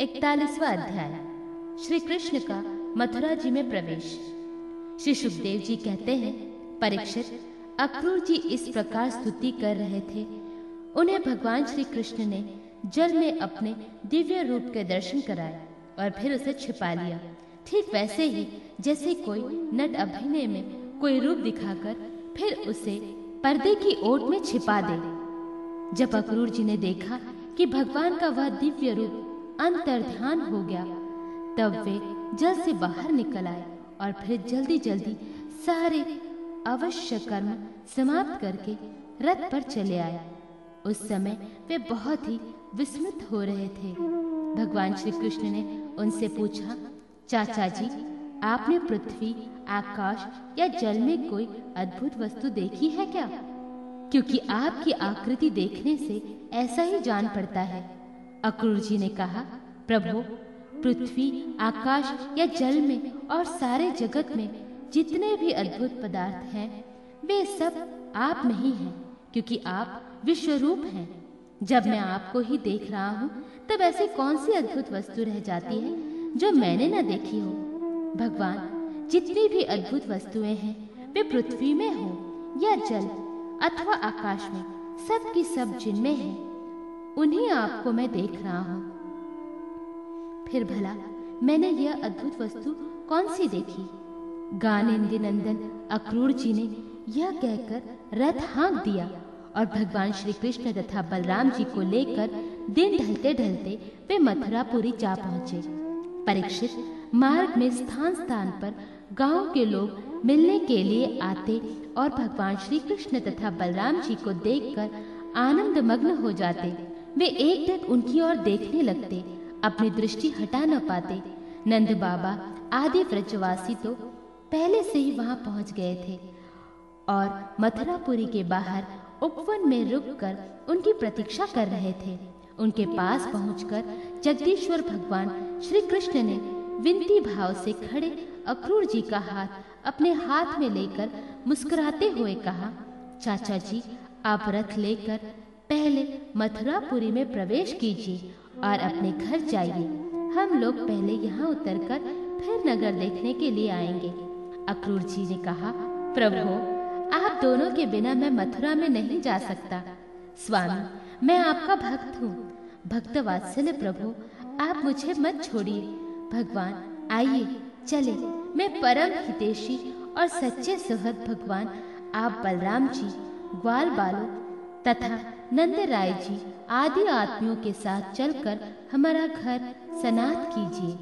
इकतालीसवा अध्याय। श्री कृष्ण का मथुरा जी में प्रवेश। श्री सुखदेव जी कहते हैं, परीक्षित, अक्रूर जी इस प्रकार स्तुति कर रहे थे। उन्हें भगवान श्री कृष्ण ने जल में अपने दिव्य रूप के दर्शन कराए और फिर उसे छिपा लिया। ठीक वैसे ही, जैसे कोई नट अभिनय में कोई रूप दिखाकर फिर उसे पर्दे की ओट में छिपा दे। जब अक्रूर जी ने देखा कि भगवान का वह दिव्य रूप अंतर्ध्यान हो गया। तब वे जल से बाहर निकल आए और फिर जल्दी जल्दी सारे अवश्य कर्म समाप्त करके रथ पर चले आए। उस समय वे बहुत ही विस्मित हो रहे थे। भगवान श्री कृष्ण ने उनसे पूछा, चाचा जी, आपने पृथ्वी, आकाश या जल में कोई अद्भुत वस्तु देखी है क्या? क्योंकि आपकी आकृति देखने से ऐसा ही जान पड़ता है। अक्रूर जी ने कहा, प्रभु, पृथ्वी, आकाश या जल में और सारे जगत में जितने भी अद्भुत पदार्थ हैं, वे सब आप में ही हैं, क्योंकि आप विश्व रूप हैं। जब मैं आपको ही देख रहा हूँ, तब ऐसी कौन सी अद्भुत वस्तु रह जाती है जो मैंने न देखी हो? भगवान, जितनी भी अद्भुत वस्तुएँ हैं, वे पृथ्वी में हो या जल अथवा आकाश में, सब की सब जिनमें है। उन्हीं आपको मैं देख रहा हूँ। फिर भला, मैंने यह अद्भुत वस्तु कौन सी देखी? गानेन्द्र नंदन, अक्रूर जी ने यह कहकर रथ हाँक दिया और भगवान श्री कृष्ण तथा बलराम जी को लेकर दिन ढलते ढलते वे मथुरापुरी जा पहुँचे। परीक्षित, मार्ग में स्थान स्थान पर गाँव के लोग मिलने के लिए आते और भगवान श्री कृष्ण तथा बलराम जी को देखकर आनंद मग्न हो जाते। वे एक टक उनकी ओर देखने लगते, अपनी दृष्टि हटा न पाते। नंद बाबा, आदि व्रजवासी तो पहले से ही वहाँ पहुँच गए थे। और मथुरापुरी के बाहर उपवन में रुककर उनकी प्रतीक्षा कर रहे थे। उनके पास पहुंचकर जगदीश्वर भगवान श्री कृष्ण ने विनती भाव से खड़े अक्रूर जी का हाथ अपने हाथ में लेकर मुस्कुराते हुए कहा, चाचा जी, आप रथ लेकर पहले मथुरापुरी में प्रवेश कीजिए और अपने घर जाइए। हम लोग पहले यहाँ उतरकर फिर नगर देखने के लिए आएँगे। अक्रूर जी ने कहा, प्रभु, आप दोनों के बिना मैं मथुरा में नहीं जा सकता। स्वामी, मैं आपका भक्त हूँ। भक्त वात्सल्य प्रभु, आप मुझे मत छोड़िए। भगवान, आइए चले मैं परम हितेशी और सच्चे सुहद भगवान, आप बलराम जी, ग्वाल बालो तथा नंद राय जी आदि आत्मियों के साथ चलकर हमारा घर सनात कीजिए।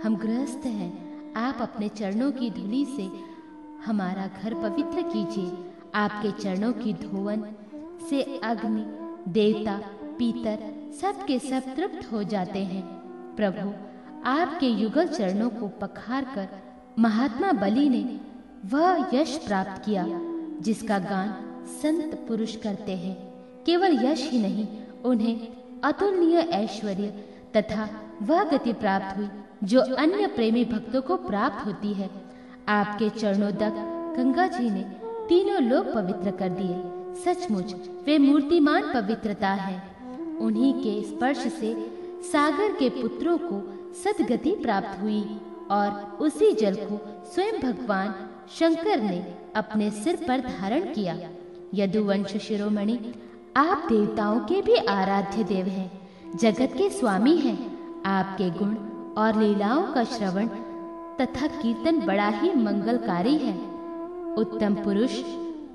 हम गृहस्थ हैं। आप अपने चरणों की धुली से हमारा घर पवित्र कीजिए। आपके चरणों की धोवन से अग्नि, देवता, पीतर सब के सब तृप्त हो जाते हैं। प्रभु, आपके युगल चरणों को पखार कर महात्मा बलि ने वह यश प्राप्त किया, जिसका गान संत पुरुष करते हैं। केवल यश ही नहीं, उन्हें अतुलनीय ऐश्वर्य तथा वह गति प्राप्त हुई, जो अन्य प्रेमी भक्तों को प्राप्त होती है। आपके चरणों तक गंगा जी ने तीनों लोग पवित्र कर दिए। सचमुच, वे मूर्तिमान पवित्रता है। उन्हीं के स्पर्श से सागर के पुत्रों को सदगति प्राप्त हुई और उसी जल को स्वयं भगवान शंकर ने अपने सिर पर धारण किया। यदुवंश शिरोमणि आप देवताओं के भी आराध्य देव हैं, जगत के स्वामी हैं। आपके गुण और लीलाओं का श्रवण तथा कीर्तन बड़ा ही मंगलकारी है। उत्तम पुरुष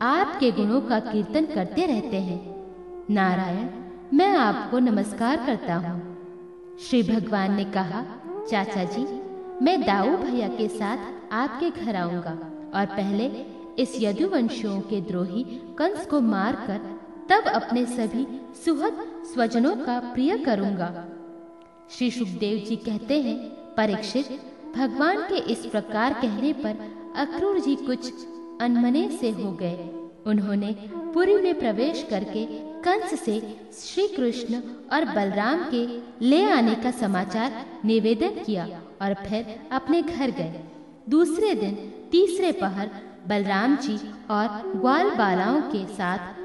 आपके गुणों का कीर्तन करते रहते हैं। नारायण, मैं आपको नमस्कार करता हूँ। श्री भगवान ने कहा, चाचा जी, मैं दाऊ भैया के साथ आपके घर आऊँगा और पहले इस यदुवंशियों के द्रोही कंस को मारकर तब अपने सभी सुहद स्वजनों का प्रिय करूँगा। श्री सुखदेव जी कहते हैं, परीक्षित, भगवान के इस प्रकार कहने पर अक्रूर जी कुछ अनमने से हो गए। उन्होंने पुरी में प्रवेश करके कंस से श्री कृष्ण और बलराम के ले आने का समाचार निवेदन किया और फिर अपने घर गए। दूसरे दिन तीसरे पहर बलराम जी और ग्वाल बालाओं के साथ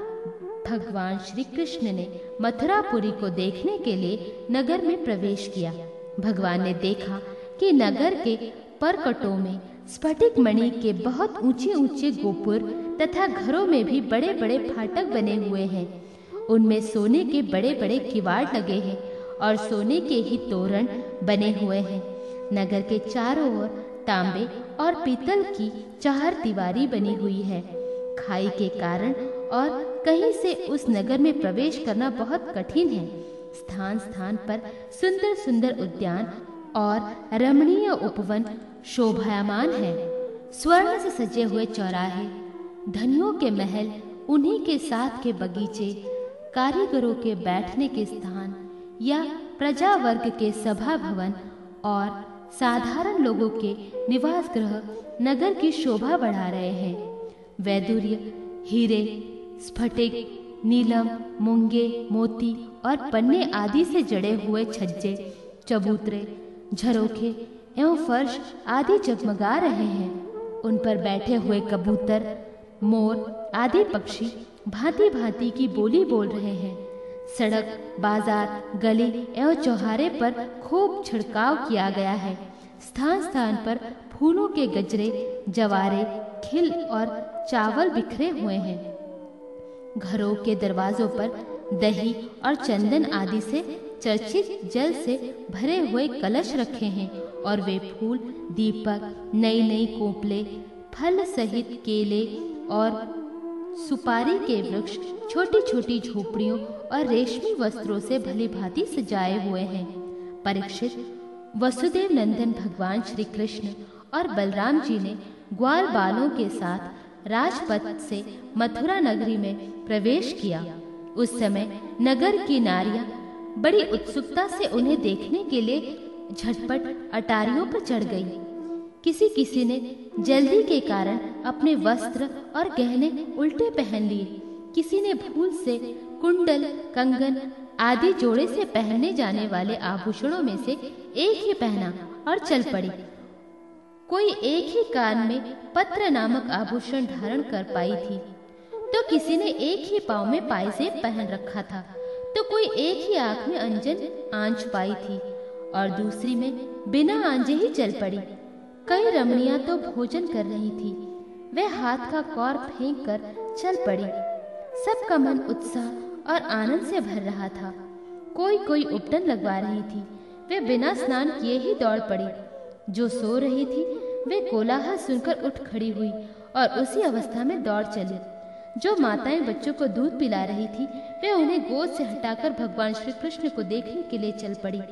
भगवान श्री कृष्ण ने मथुरापुरी को देखने के लिए नगर में प्रवेश किया। भगवान ने देखा कि नगर के परकटों में स्फटिक मणि के बहुत ऊँचे ऊँचे गोपुर तथा घरों में भी बड़े बड़े फाटक बने हुए हैं। उनमें सोने के बड़े बड़े किवाड़ लगे हैं और सोने के ही तोरण बने हुए हैं। नगर के चारों ओर तांबे और पीतल की चार दीवारी बनी हुई है। खाई के कारण और कहीं से उस नगर में प्रवेश करना बहुत कठिन है। स्थान स्थान पर सुंदर सुंदर उद्यान और रमणीय उपवन शोभायमान है। स्वर्ण से सजे हुए चौराहे, धनियों के महल, उन्हीं के साथ के बगीचे, कारीगरों के बैठने के स्थान या प्रजा वर्ग के सभा भवन और साधारण लोगों के निवास ग्रह नगर की शोभा बढ़ा रहे हैं। वैदुर्य, हीरे स्फटिक, नीलम, मूँगे, मोती और पन्ने आदि से जड़े हुए छज्जे, चबूतरे, झरोखे एवं फर्श आदि जगमगा रहे हैं। उन पर बैठे हुए कबूतर, मोर आदि पक्षी भांति भांति की बोली बोल रहे हैं। सड़क, बाज़ार, गली एवं चौहारे पर खूब छिड़काव किया गया है। स्थान स्थान पर फूलों के गजरे, जवारे, खिल और चावल बिखरे हुए हैं। घरों के दरवाजों पर दही और चंदन आदि से चर्चित जल से भरे हुए कलश रखे हैं और वे फूल, दीपक नई नई कोपले, फल सहित केले और सुपारी के वृक्ष छोटी छोटी झोपड़ियों और रेशमी वस्त्रों से भली भांति सजाए हुए हैं। परीक्षित वसुदेव नंदन भगवान श्री कृष्ण और बलराम जी ने ग्वाल बालों के साथ राजपथ से मथुरा नगरी में प्रवेश किया। उस समय नगर की नारियाँ बड़ी उत्सुकता से उन्हें देखने के लिए झटपट अटारियों पर चढ़ गई। किसी किसी ने जल्दी के कारण अपने वस्त्र और गहने उल्टे पहन लिए। किसी ने भूल से कुंडल कंगन आदि जोड़े से पहनने जाने वाले आभूषणों में से एक ही पहना और चल पड़ी। कोई एक ही कान में पत्र नामक आभूषण धारण कर पाई थी। तो किसी ने एक ही पाव में पायसे पहन रखा था। तो कोई एक ही आँख में अंजन आँच पाई थी और दूसरी में बिना आंजे ही चल पड़ी। कई रमणियाँ तो भोजन कर रही थी। वे हाथ का कौर फेंक कर चल पड़ी। सबका मन उत्साह और आनंद से भर रहा था। कोई कोई उपटन लगवा रही थी। वे बिना स्नान किए ही दौड़ पड़ी। जो सो रही थी, वे कोलाहल सुनकर उठ खड़ी हुई और उसी अवस्था में दौड़ चली। जो माताएँ बच्चों को दूध पिला रही थी, वे उन्हें गोद से हटाकर भगवान श्री कृष्ण को देखने के लिए चल पड़ी।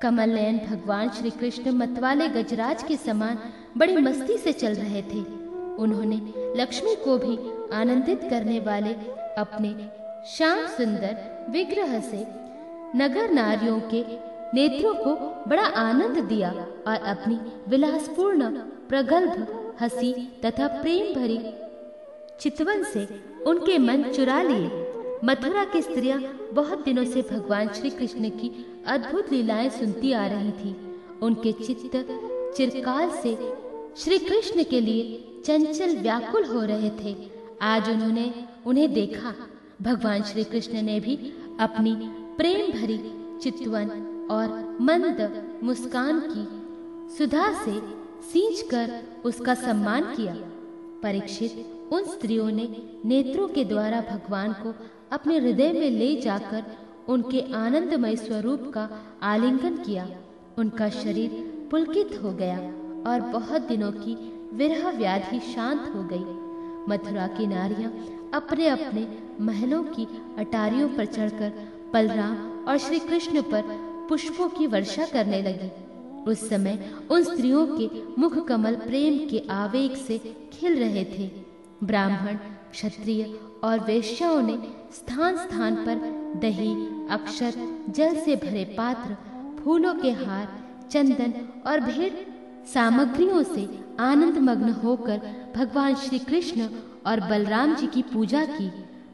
कमल नयन भगवान श्री कृष्ण मतवाले गजराज के समान बड़ी मस्ती से चल रहे थे। उन्होंने लक्ष्मी को भी आनंदित करने वाले अपने श्याम सुंदर विग्रह से नगर नारियों के नेत्रों को बड़ा आनंद दिया और अपनी विलासपूर्ण, प्रगल्भ हँसी तथा प्रेम भरी चितवन से उनके मन चुरा लिए। मथुरा की स्त्रियाँ बहुत दिनों से भगवान श्री कृष्ण की अद्भुत लीलाएँ सुनती आ रही थी। उनके चित्त चिरकाल से श्री कृष्ण के लिए चंचल व्याकुल हो रहे थे। आज उन्होंने उन्हें देखा। भगवान श्री कृष्ण ने भी अपनी प्रेम भरी चितवन और मंद मुस्कान की सुधा से सींच कर उसका सम्मान किया। परीक्षित उन स्त्रियों ने नेत्रों के द्वारा भगवान को अपने हृदय में ले जाकर उनके आनंदमय स्वरूप का आलिंगन किया। उनका शरीर पुलकित हो गया और बहुत दिनों की विरह व्याधि शांत हो गई। मथुरा की नारियाँ अपने अपने महलों की अटारियों पर चढ़कर बलराम और श्री कृष्ण पर पुष्पों की वर्षा करने लगी। उस समय उन स्त्रियों के मुख कमल प्रेम के आवेग से खिल रहे थे। ब्राह्मण, क्षत्रिय और वेश्याओं ने स्थान स्थान पर दही अक्षर जल से भरे पात्र, फूलों के हार, चंदन और भेड़ सामग्रियों से आनंद मग्न होकर भगवान श्री कृष्ण और बलराम जी की पूजा की।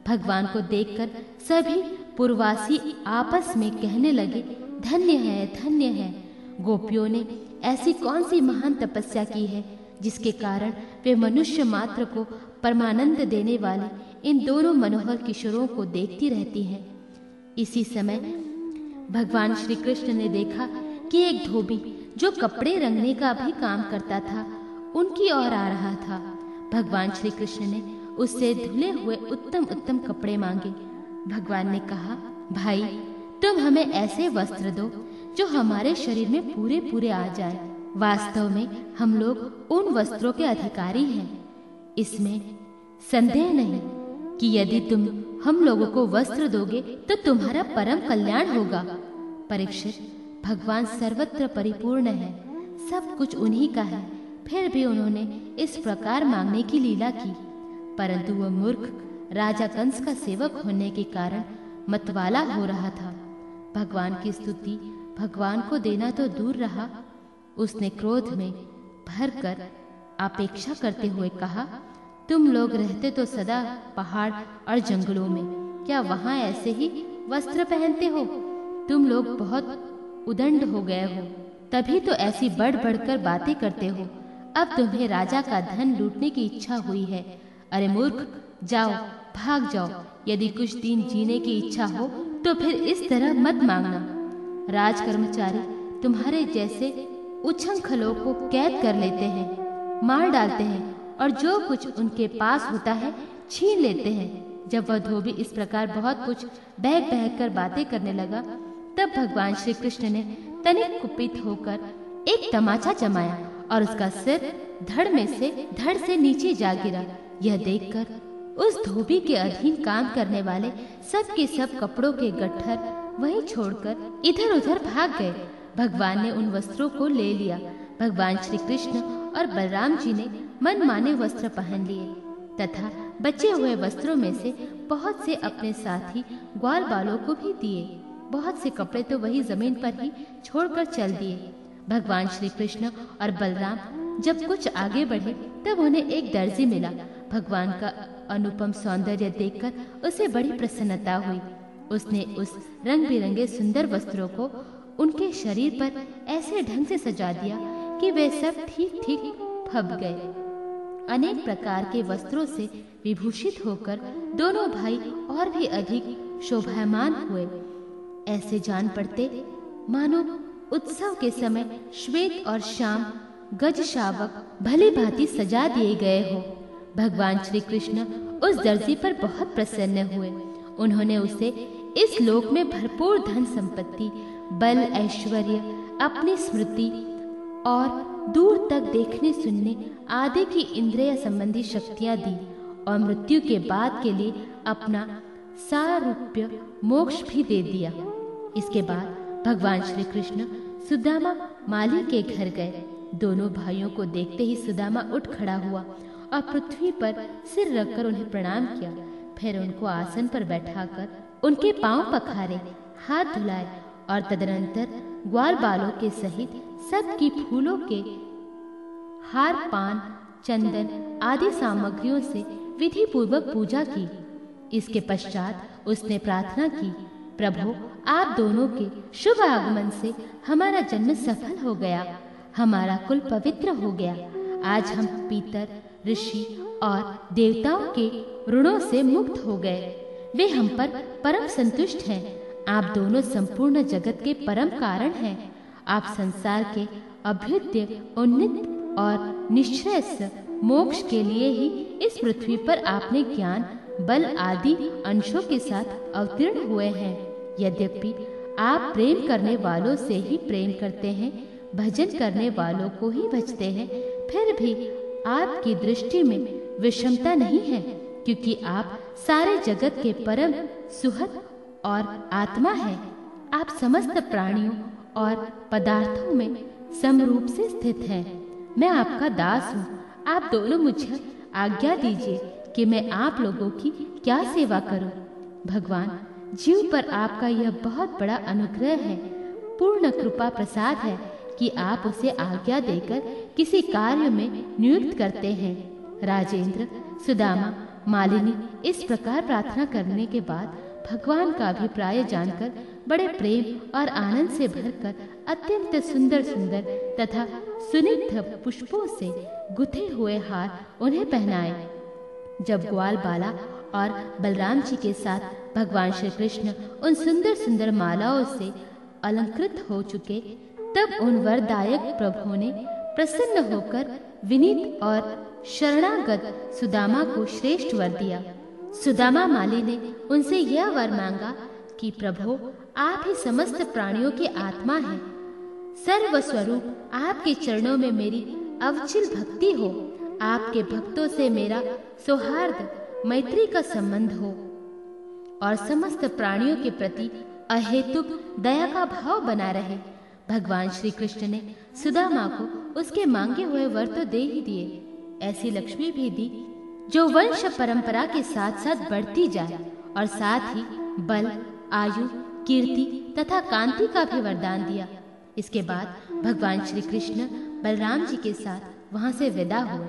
भगवान को देखकर सभी पूर्वासी आपस में कहने लगे धन्य है धन्य है। गोपियों ने ऐसी कौन सी महान तपस्या की है, जिसके कारण वे मनुष्य मात्र को परमानंद देने वाले इन दोनों मनोहर किशोरों को देखती रहती हैं। इसी समय भगवान श्री कृष्ण ने देखा कि एक धोबी, जो कपड़े रंगने का भी काम करता था, उनकी ओर आ रहा था। भगवान श्री कृष्ण ने उससे धुले हुए उत्तम उत्तम कपड़े मांगे। भगवान ने कहा, भाई तुम हमें ऐसे वस्त्र दो, जो हमारे शरीर में पूरे पूरे आ जाए। वास्तव में हम लोग उन वस्त्रों के अधिकारी हैं। इसमें संदेह नहीं कि यदि तुम हम लोगों को वस्त्र दोगे तो तुम्हारा परम कल्याण होगा। परीक्षित, भगवान सर्वत्र परिपूर्ण है। सब कुछ उन्हीं का है। फिर भी उन्होंने इस प्रकार मांगने की लीला की। परंतु वह मूर्ख, राजा कंस का सेवक होने के कारण मतवाला हो रहा था। भगवान की स्तुति भगवान को देना तो दूर रहा। उसने क्रोध में भरकर अपेक्षा करते हुए कहा, तुम लोग रहते तो सदा पहाड़ और जंगलों में। क्या वहाँ ऐसे ही वस्त्र पहनते हो? तुम लोग बहुत उदंड हो गए हो। तभी तो ऐसी बढ़ बढ़कर बातें करते हो। अब तुम्हें राजा का धन लूटने की इच्छा हुई है। अरे मूर्ख, जाओ, भाग जाओ। यदि कुछ दिन जीने की इच्छा हो तो फिर इस तरह मत मांगना। राज कर्मचारी तुम्हारे जैसे उछंखलों को कैद कर लेते हैं, मार डालते हैं और जो कुछ उनके पास होता है छीन लेते हैं। जब वह धोबी इस प्रकार बहुत कुछ बहक बहक कर बातें करने लगा, तब भगवान श्री कृष्ण ने तनिक कुपित होकर एक तमाचा जमाया और उसका सिर धड़ में से धड़ से नीचे जा गिरा। यह देखकर उस धोबी के अधीन काम करने वाले सब के सब कपड़ों के गट्ठर वहीं छोड़कर इधर उधर भाग गए। भगवान ने उन वस्त्रों को ले लिया। भगवान श्री कृष्ण और बलराम जी ने मन माने वस्त्र पहन लिए तथा बचे हुए वस्त्रों में से बहुत से अपने साथी ग्वाल बालों को भी दिए। बहुत से कपड़े तो वही ज़मीन पर ही छोड़कर चल दिए। भगवान श्री कृष्ण और बलराम जब कुछ आगे बढ़े तब उन्हें एक दर्जी मिला। भगवान का अनुपम सौंदर्य देखकर उसे बड़ी प्रसन्नता हुई। उसने उस रंग बिरंगे सुंदर वस्त्रों को उनके शरीर पर ऐसे ढंग से सजा दिया कि वे सब ठीक ठीक फब गए। अनेक प्रकार के वस्त्रों से विभूषित होकर दोनों भाई और भी अधिक शोभायमान हुए। ऐसे जान पड़ते मानो उत्सव के समय श्वेत और श्याम गज शावक भली भांति सजा दिए गए हो। भगवान श्री कृष्ण उस दर्जी पर बहुत प्रसन्न हुए। उन्होंने उसे इस लोक में भरपूर धन संपत्ति, बल, ऐश्वर्य, अपनी स्मृति और दूर तक देखने सुनने आदि की इंद्रिय संबंधी शक्तियाँ दी और मृत्यु के बाद के लिए अपना सारूप्य मोक्ष भी दे दिया। इसके बाद भगवान श्री कृष्ण सुदामा माली के घर गए। दोनों भाइयों को देखते ही सुदामा उठ खड़ा हुआ और पृथ्वी पर सिर रखकर उन्हें प्रणाम किया। फिर उनको आसन पर बैठाकर उनके पाँव पखारे, हाथ धुलाए और तदनंतर ग्वाल बालों के सहित सब की फूलों के हार, पान, चंदन आदि सामग्रियों से विधि पूर्वक पूजा की। इसके पश्चात उसने प्रार्थना की, प्रभु, आप दोनों के शुभ आगमन से हमारा जन्म सफल हो गया, हमारा कुल पवित्र हो गया। आज हम पीतर ऋषि और देवताओं के ऋणों से मुक्त हो गए। वे हम पर परम संतुष्ट हैं। आप दोनों संपूर्ण जगत के परम कारण हैं। आप संसार के अभ्युदय, उन्नत और निश्चय मोक्ष के लिए ही इस पृथ्वी पर आपने ज्ञान, बल आदि अंशों के साथ अवतीर्ण हुए हैं। यद्यपि आप प्रेम करने वालों से ही प्रेम करते हैं, भजन करने वालों को ही भजते हैं, फिर भी आपकी दृष्टि में विषमता नहीं है, क्योंकि आप सारे जगत के परम सुहद और आत्मा है। आप समस्त प्राणियों और पदार्थों में समरूप से स्थित हैं। मैं आपका दास हूँ। आप दोनों मुझे आज्ञा दीजिए कि मैं आप लोगों की क्या सेवा करूँ? भगवान, जीव पर आपका यह बहुत बड़ा अनुग्रह है। पूर्ण कृपा प्रसाद है। कि आप उसे आज्ञा देकर किसी कार्य में नियुक्त करते हैं। राजेंद्र, सुदामा, मालिनी इस प्रकार प्रार्थना करने के बाद भगवान का अभिप्राय जानकर बड़े प्रेम और आनंद से भरकर अत्यंत सुंदर सुंदर तथा सुनिग्ध पुष्पों से गुथे हुए हार उन्हें पहनाए। जब ग्वाल बाला और बलराम जी के साथ भगवान श्री कृष्ण उन सुंदर सुंदर मालाओं से अलंकृत हो चुके तब उन वरदायक प्रभु ने प्रसन्न होकर विनीत और शरणागत सुदामा को श्रेष्ठ वर दिया। सुदामा माली ने उनसे यह वर मांगा कि, प्रभु, आप ही समस्त प्राणियों की आत्मा हैं। सर्व स्वरूप आपके चरणों में मेरी अवचिल भक्ति हो। आपके भक्तों से मेरा सौहार्द मैत्री का संबंध हो। और समस्त प्राणियों के प्रति अहेतुक दया का भाव बना रहे। भगवान श्री कृष्ण ने सुदामा को उसके मांगे हुए वर तो दे ही दिए। ऐसी लक्ष्मी भी दी, जो वंश परंपरा के साथ साथ बढ़ती जाए और साथ ही बल, आयु, कीर्ति तथा कांति का भी वरदान दिया। इसके बाद भगवान श्री कृष्ण बलराम जी के साथ वहाँ से विदा हुए।